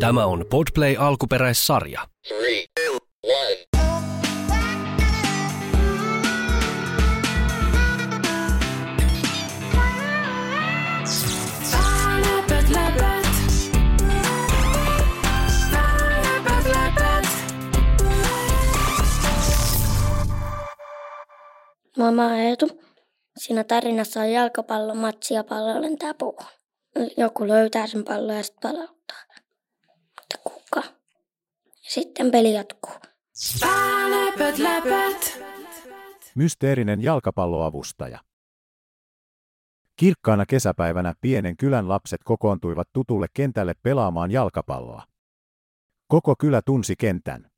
Tämä on Podplay alkuperäissarja. Three, two. Moi, mä oon Eetu. Siinä tarinassa on jalkapallomatsi ja pallo lentää puuhun. Joku löytää sen pallon ja sitten palauttaa. Mutta kuka? Ja sitten peli jatkuu. Läpät, läpät. Mysteerinen jalkapalloavustaja. Kirkkaana kesäpäivänä pienen kylän lapset kokoontuivat tutulle kentälle pelaamaan jalkapalloa. Koko kylä tunsi kentän.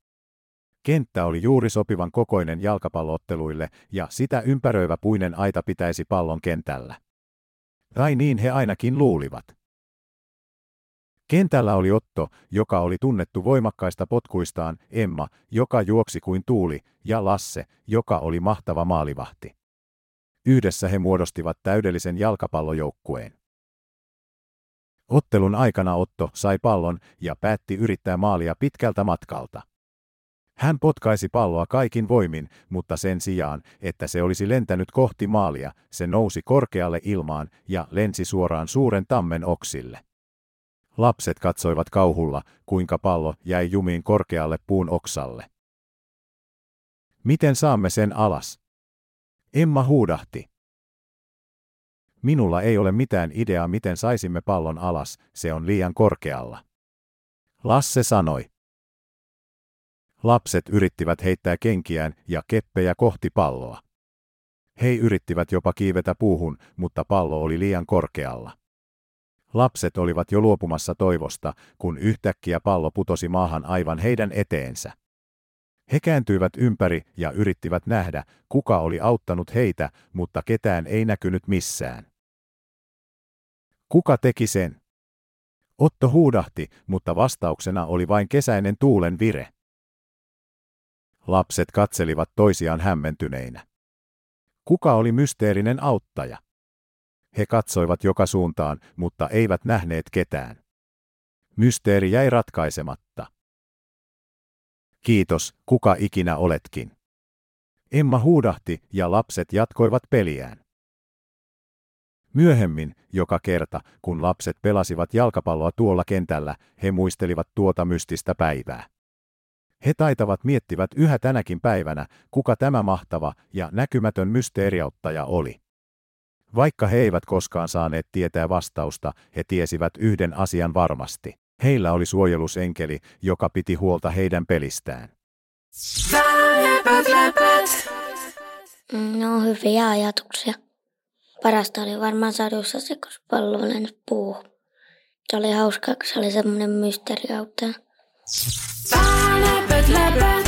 Kenttä oli juuri sopivan kokoinen jalkapallootteluille ja sitä ympäröivä puinen aita pitäisi pallon kentällä. Tai niin he ainakin luulivat. Kentällä oli Otto, joka oli tunnettu voimakkaista potkuistaan, Emma, joka juoksi kuin tuuli, ja Lasse, joka oli mahtava maalivahti. Yhdessä he muodostivat täydellisen jalkapallojoukkueen. Ottelun aikana Otto sai pallon ja päätti yrittää maalia pitkältä matkalta. Hän potkaisi palloa kaikin voimin, mutta sen sijaan, että se olisi lentänyt kohti maalia, se nousi korkealle ilmaan ja lensi suoraan suuren tammen oksille. Lapset katsoivat kauhulla, kuinka pallo jäi jumiin korkealle puun oksalle. Miten saamme sen alas? Emma huudahti. Minulla ei ole mitään ideaa, miten saisimme pallon alas, se on liian korkealla. Lasse sanoi. Lapset yrittivät heittää kenkiään ja keppejä kohti palloa. He yrittivät jopa kiivetä puuhun, mutta pallo oli liian korkealla. Lapset olivat jo luopumassa toivosta, kun yhtäkkiä pallo putosi maahan aivan heidän eteensä. He kääntyivät ympäri ja yrittivät nähdä, kuka oli auttanut heitä, mutta ketään ei näkynyt missään. Kuka teki sen? Otto huudahti, mutta vastauksena oli vain kesäinen tuulen vire. Lapset katselivat toisiaan hämmentyneinä. Kuka oli mysteerinen auttaja? He katsoivat joka suuntaan, mutta eivät nähneet ketään. Mysteeri jäi ratkaisematta. Kiitos, kuka ikinä oletkin. Emma huudahti ja lapset jatkoivat peliään. Myöhemmin, joka kerta, kun lapset pelasivat jalkapalloa tuolla kentällä, he muistelivat tuota mystistä päivää. He taitavat miettivät yhä tänäkin päivänä, kuka tämä mahtava ja näkymätön mysteeriauttaja oli. Vaikka he eivät koskaan saaneet tietää vastausta, he tiesivät yhden asian varmasti. Heillä oli suojelusenkeli, joka piti huolta heidän pelistään. On hyviä ajatuksia. Parasta oli varmaan sadussa se, kun pallo puuhun. Se oli hauskaa, kun se oli semmoinen mysteeriauttaja. Fala, but